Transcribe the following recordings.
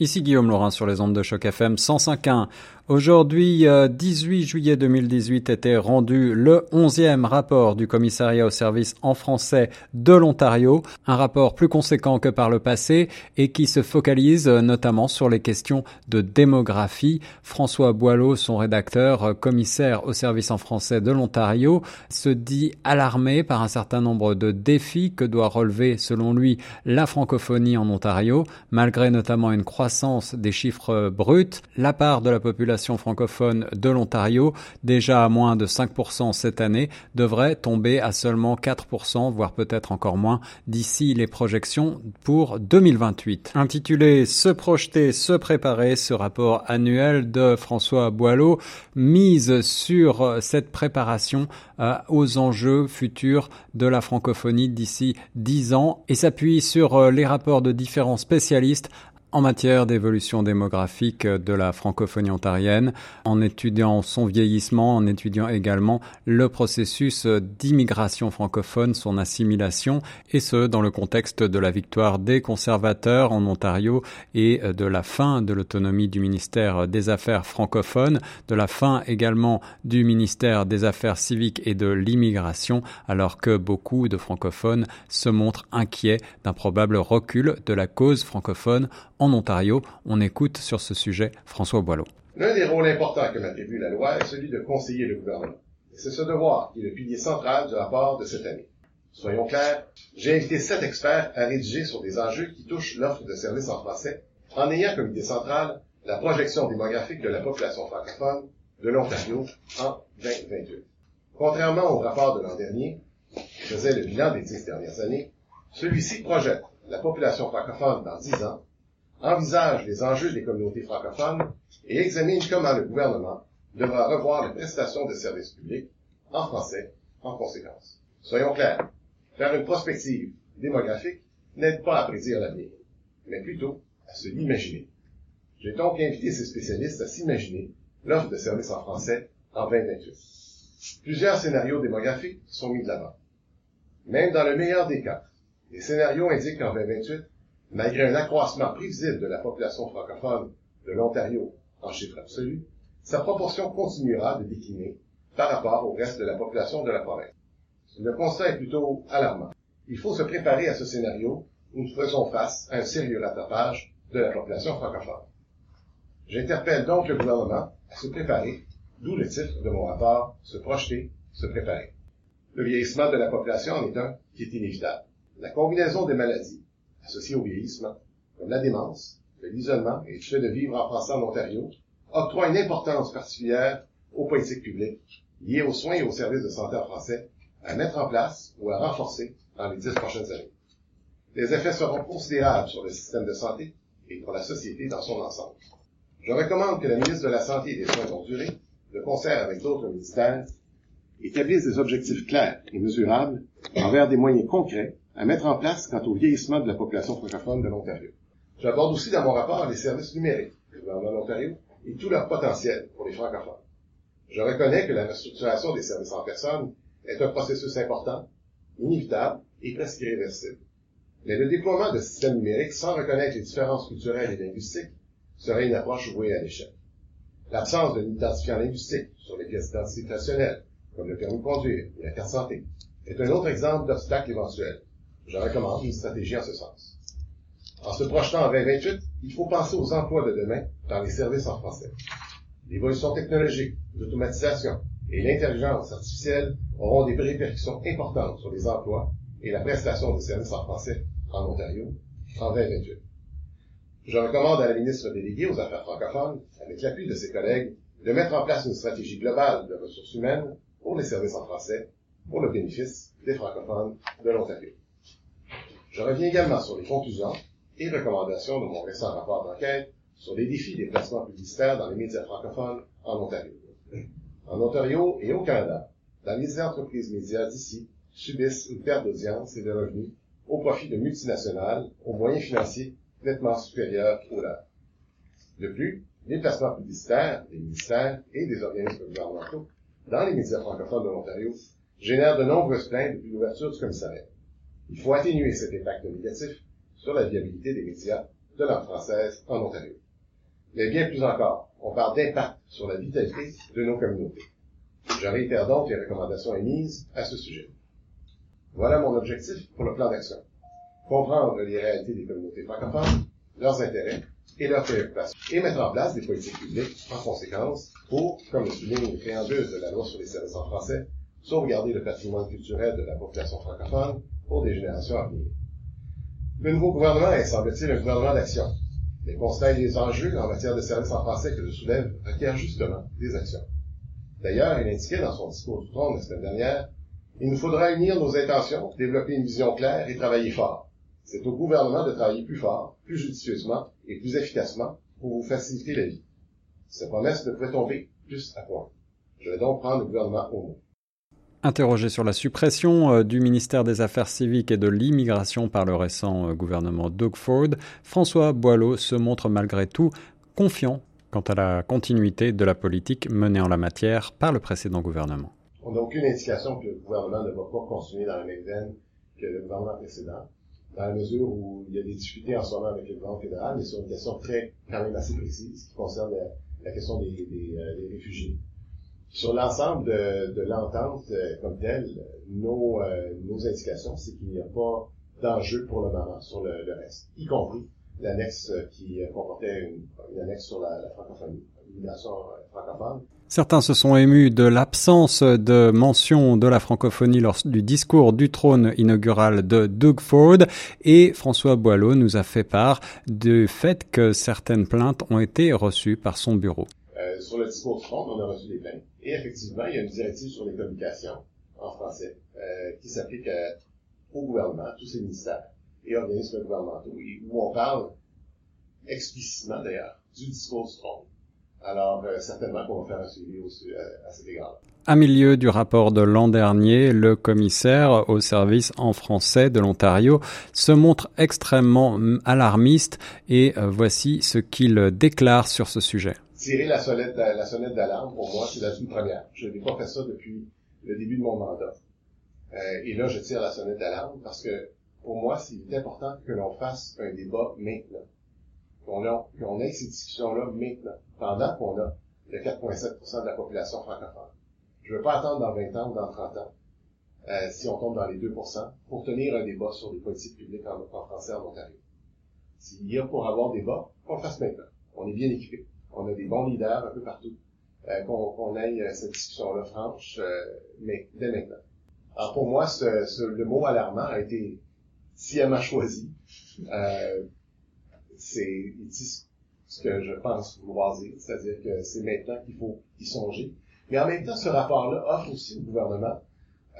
Ici Guillaume Laurin sur les ondes de choc FM 105.1. Aujourd'hui, 18 euh, juillet 2018, était rendu le 11e rapport du commissariat au service en français de l'Ontario, un rapport plus conséquent que par le passé et qui se focalise euh, notamment sur les questions de démographie. François Boileau, son rédacteur, euh, commissaire au service en français de l'Ontario, se dit alarmé par un certain nombre de défis que doit relever, selon lui, la francophonie en Ontario, malgré notamment une croissance des chiffres bruts, la part de la population francophone de l'Ontario, déjà à moins de 5% cette année, devrait tomber à seulement 4%, voire peut-être encore moins, d'ici les projections pour 2028. Intitulé Se projeter, se préparer, ce rapport annuel de François Boileau mise sur cette préparation euh, aux enjeux futurs de la francophonie d'ici 10 ans et s'appuie sur euh, les rapports de différents spécialistes en matière d'évolution démographique de la francophonie ontarienne, en étudiant son vieillissement, en étudiant également le processus d'immigration francophone, son assimilation, et ce, dans le contexte de la victoire des conservateurs en Ontario et de la fin de l'autonomie du ministère des Affaires francophones, de la fin également du ministère des Affaires civiques et de l'immigration, alors que beaucoup de francophones se montrent inquiets d'un probable recul de la cause francophone en Ontario. On écoute sur ce sujet François Boileau. L'un des rôles importants que m'attribue la loi est celui de conseiller le gouvernement. C'est ce devoir qui est le pilier central du rapport de cette année. Soyons clairs, j'ai invité sept experts à rédiger sur des enjeux qui touchent l'offre de services en français en ayant comme idée centrale la projection démographique de la population francophone de l'Ontario en 2028. Contrairement au rapport de l'an dernier, qui faisait le bilan des dix dernières années, celui-ci projette la population francophone dans dix ans envisage les enjeux des communautés francophones et examine comment le gouvernement devra revoir les prestations de services publics en français en conséquence. Soyons clairs, faire une prospective démographique n'aide pas à prédire l'avenir, mais plutôt à se l'imaginer. J'ai donc invité ces spécialistes à s'imaginer l'offre de services en français en 2028. Plusieurs scénarios démographiques sont mis de l'avant. Même dans le meilleur des cas, les scénarios indiquent qu'en 2028, Malgré un accroissement prévisible de la population francophone de l'Ontario en chiffre absolu, sa proportion continuera de décliner par rapport au reste de la population de la province. Le constat est plutôt alarmant. Il faut se préparer à ce scénario où nous faisons face à un sérieux rattrapage de la population francophone. J'interpelle donc le gouvernement à se préparer, d'où le titre de mon rapport, Se projeter, se préparer. Le vieillissement de la population en est un qui est inévitable. La combinaison des maladies, associés au vieillissement, comme la démence, l'isolement et le fait de vivre en français en Ontario, octroient une importance particulière aux politiques publiques liées aux soins et aux services de santé en français à mettre en place ou à renforcer dans les dix prochaines années. Les effets seront considérables sur le système de santé et pour la société dans son ensemble. Je recommande que la ministre de la Santé et des Soins longue durée, de concert avec d'autres ministères, établisse des objectifs clairs et mesurables envers des moyens concrets à mettre en place quant au vieillissement de la population francophone de l'Ontario. J'aborde aussi dans mon rapport les services numériques du gouvernement de l'Ontario et tout leur potentiel pour les francophones. Je reconnais que la restructuration des services en personne est un processus important, inévitable et presque irréversible. Mais le déploiement de systèmes numériques sans reconnaître les différences culturelles et linguistiques serait une approche vouée à l'échec. L'absence d'un identifiant linguistique sur les pièces d'identité comme le permis de conduire ou la carte santé, est un autre exemple d'obstacle éventuel je recommande une stratégie en ce sens. En se projetant en 2028, il faut penser aux emplois de demain dans les services en français. L'évolution technologique, l'automatisation et l'intelligence artificielle auront des répercussions importantes sur les emplois et la prestation de services en français en Ontario en 2028. Je recommande à la ministre déléguée aux Affaires francophones, avec l'appui de ses collègues, de mettre en place une stratégie globale de ressources humaines pour les services en français, pour le bénéfice des francophones de l'Ontario. Je reviens également sur les conclusions et recommandations de mon récent rapport d'enquête sur les défis des placements publicitaires dans les médias francophones en Ontario. En Ontario et au Canada, dans les entreprises médias d'ici subissent une perte d'audience et de revenus au profit de multinationales aux moyens financiers nettement supérieurs aux leurs. De plus, les placements publicitaires des ministères et des organismes gouvernementaux dans les médias francophones de l'Ontario génèrent de nombreuses plaintes depuis l'ouverture du commissariat. Il faut atténuer cet impact négatif sur la viabilité des médias de langue française en Ontario. Mais bien plus encore, on parle d'impact sur la vitalité de nos communautés. Je réitère donc les recommandations émises à ce sujet. Voilà mon objectif pour le plan d'action. Comprendre les réalités des communautés francophones, leurs intérêts et leurs préoccupations, et mettre en place des politiques publiques en conséquence pour, comme le souligne le préambule de la loi sur les services en français, sauvegarder le patrimoine culturel de la population francophone pour des générations à venir. Le nouveau gouvernement est, semble-t-il, un gouvernement d'action. Les constats et les enjeux en matière de services en français que je soulève requièrent justement des actions. D'ailleurs, il indiquait dans son discours du trône la semaine dernière, il nous faudra unir nos intentions, développer une vision claire et travailler fort. C'est au gouvernement de travailler plus fort, plus judicieusement et plus efficacement pour vous faciliter la vie. Cette promesse ne tomber plus à point. Je vais donc prendre le gouvernement au mot. Interrogé sur la suppression euh, du ministère des Affaires civiques et de l'immigration par le récent euh, gouvernement Doug Ford, François Boileau se montre malgré tout confiant quant à la continuité de la politique menée en la matière par le précédent gouvernement. On n'a aucune indication que le gouvernement ne va pas continuer dans la même veine que le gouvernement précédent, dans la mesure où il y a des difficultés en ce moment avec le gouvernement fédéral, mais sur une question très, quand même assez précise, qui concerne la, question des, euh, des, réfugiés. Sur l'ensemble de, de l'entente euh, comme telle, nos, euh, nos indications, c'est qu'il n'y a pas d'enjeu pour le moment sur le, le reste, y compris l'annexe qui comportait une, une, annexe sur la, francophonie, l'immigration francophone. Certains se sont émus de l'absence de mention de la francophonie lors du discours du trône inaugural de Doug Ford et François Boileau nous a fait part du fait que certaines plaintes ont été reçues par son bureau. Euh, sur le discours trône, on a reçu des plaintes. Et effectivement, il y a une directive sur les communications en français euh, qui s'applique au gouvernement, tous ces ministères et organismes gouvernementaux, où on parle explicitement d'ailleurs du discours trône. Alors, euh, certainement qu'on va faire un suivi aussi, à, à cet égard. À milieu du rapport de l'an dernier, le commissaire au service en français de l'Ontario se montre extrêmement alarmiste et euh, voici ce qu'il déclare sur ce sujet. Tirer la sonnette, la sonnette d'alarme, pour moi, c'est la toute première. Je n'ai pas fait ça depuis le début de mon mandat. Euh, et là, je tire la sonnette d'alarme parce que pour moi, c'est important que l'on fasse un débat maintenant qu'on ait ces discussions-là maintenant, pendant qu'on a le 4,7% de la population francophone. Je ne veux pas attendre dans 20 ans ou dans 30 ans, euh, si on tombe dans les 2% pour tenir un débat sur les politiques publiques en, en français en Ontario. S'il y a pour avoir débat, qu'on le fasse maintenant. On est bien équipé. On a des bons leaders un peu partout. Euh, qu'on qu aille euh, cette discussion-là franche, euh, mais dès maintenant. Alors pour moi, ce, ce, le mot alarmant a été sciemment choisi. Euh, c'est ce que je pense vouloir dire, c'est-à-dire que c'est maintenant qu'il faut y songer. Mais en même temps, ce rapport-là offre aussi au gouvernement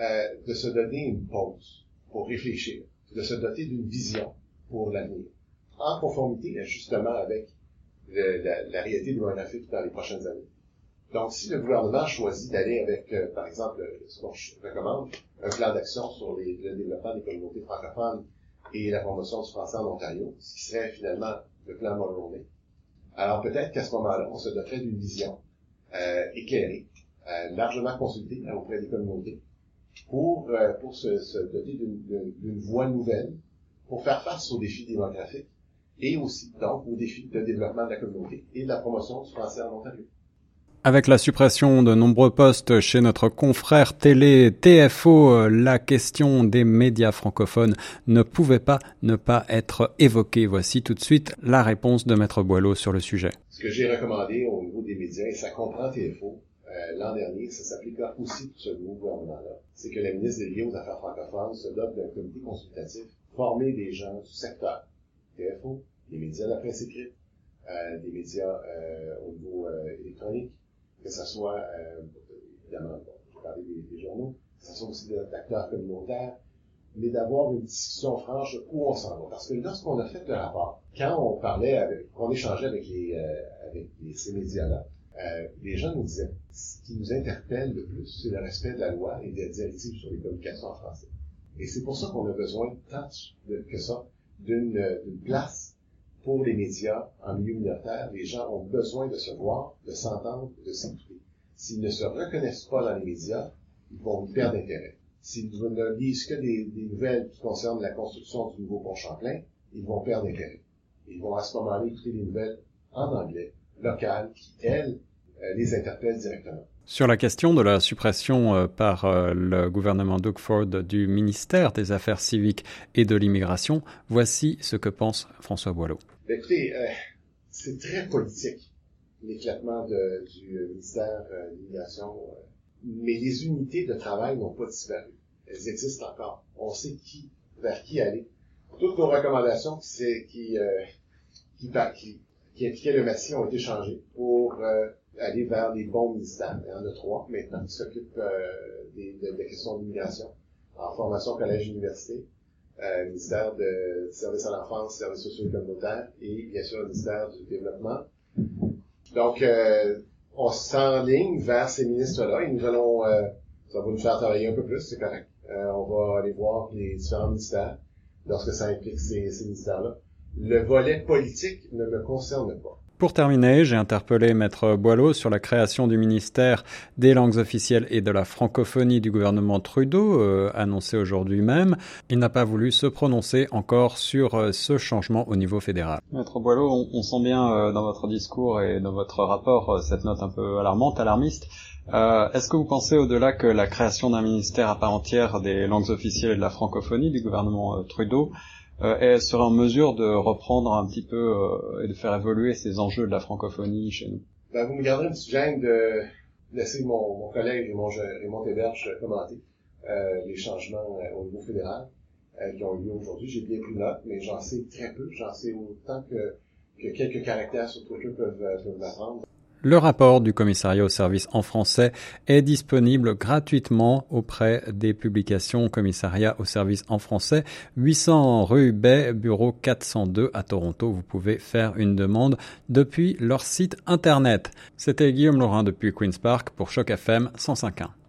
euh, de se donner une pause pour réfléchir, de se doter d'une vision pour l'avenir, en conformité justement avec le, la, la, réalité démographique dans les prochaines années. Donc, si le gouvernement choisit d'aller avec, euh, par exemple, ce qu'on recommande, un plan d'action sur les, le développement des communautés francophones et la promotion du français en Ontario, ce qui serait finalement le plan Mulroney. Alors peut-être qu'à ce moment-là, on se doterait d'une vision euh, éclairée, euh, largement consultée auprès des communautés, pour, euh, pour se, se doter d'une voie nouvelle, pour faire face aux défis démographiques et aussi donc aux défis de développement de la communauté et de la promotion du français en Ontario. Avec la suppression de nombreux postes chez notre confrère télé TFO, la question des médias francophones ne pouvait pas ne pas être évoquée. Voici tout de suite la réponse de Maître Boileau sur le sujet. Ce que j'ai recommandé au niveau des médias, et ça comprend TFO, euh, l'an dernier, ça s'appliquera aussi pour ce nouveau gouvernement-là, c'est que la ministre déléguée aux Affaires francophones se dote d'un comité consultatif formé des gens du secteur. TFO, les médias de la presse écrite, euh, des médias euh, au niveau électronique, que ce soit, euh, évidemment, bon, parlais des, des, journaux, que ce soit aussi des acteurs communautaires, mais d'avoir une discussion franche où on s'en va. Parce que lorsqu'on a fait le rapport, quand on parlait avec, on échangeait avec les, euh, avec ces médias-là, euh, les gens nous disaient, ce qui nous interpelle le plus, c'est le respect de la loi et des directives sur les communications en français. Et c'est pour ça qu'on a besoin tant que ça d'une place pour les médias en milieu minoritaire, les gens ont besoin de se voir, de s'entendre, de s'écouter. S'ils ne se reconnaissent pas dans les médias, ils vont perdre d'intérêt. S'ils ne lisent que des, des, nouvelles qui concernent la construction du nouveau pont Champlain, ils vont perdre d'intérêt. Ils vont à ce moment-là écouter les nouvelles en anglais, locales, qui, elles, euh, les interpellent directement. Sur la question de la suppression euh, par euh, le gouvernement Doug Ford du ministère des Affaires civiques et de l'immigration, voici ce que pense François Boileau. Ben, écoutez, c'est très politique, l'éclatement du ministère de l'immigration, mais les unités de travail n'ont pas disparu. Elles existent encore. On sait qui, vers qui aller. Toutes nos recommandations qui, qui, qui, qui, qui impliquaient le Massy ont été changées pour aller vers les bons ministères. Il y en a trois maintenant qui s'occupent euh, des, de, des questions d'immigration en formation collège-université, euh, ministère de services à l'enfance, services sociaux et communautaires et bien sûr le ministère du développement. Donc, euh, on ligne vers ces ministres-là et nous allons, euh, ça va nous faire travailler un peu plus, c'est correct. Euh, on va aller voir les différents ministères lorsque ça implique ces, ces ministères-là. Le volet politique ne me concerne pas. Pour terminer, j'ai interpellé Maître Boileau sur la création du ministère des langues officielles et de la francophonie du gouvernement Trudeau, euh, annoncé aujourd'hui même. Il n'a pas voulu se prononcer encore sur euh, ce changement au niveau fédéral. Maître Boileau, on, sent bien euh, dans votre discours et dans votre rapport cette note un peu alarmante, alarmiste. Est-ce que vous pensez au-delà que la création d'un ministère à part entière des langues officielles et de la francophonie du gouvernement Trudeau euh, serait en mesure de reprendre un petit peu euh, et de faire évoluer ces enjeux de la francophonie chez nous ben, Vous me garderez une petite gêne de laisser mon, mon collègue Raymond, Raymond Héberge commenter euh, les changements euh, au niveau fédéral euh, qui ont eu lieu aujourd'hui. J'ai bien pris note, mais j'en sais très peu. J'en sais autant que, que quelques caractères sur Twitter peuvent, peuvent m'apprendre. Le rapport du commissariat au service en français est disponible gratuitement auprès des publications commissariat au service en français 800 rue Bay, bureau 402 à Toronto. Vous pouvez faire une demande depuis leur site internet. C'était Guillaume Laurin depuis Queen's Park pour Choc FM 105.1.